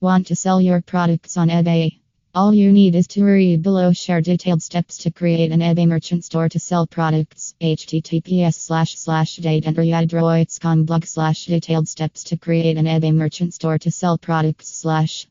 Want to sell your products on eBay? All you need is to read below share detailed steps to create an eBay merchant store to sell products. https slash slash blog slash detailed steps to create an eBay merchant store to sell products slash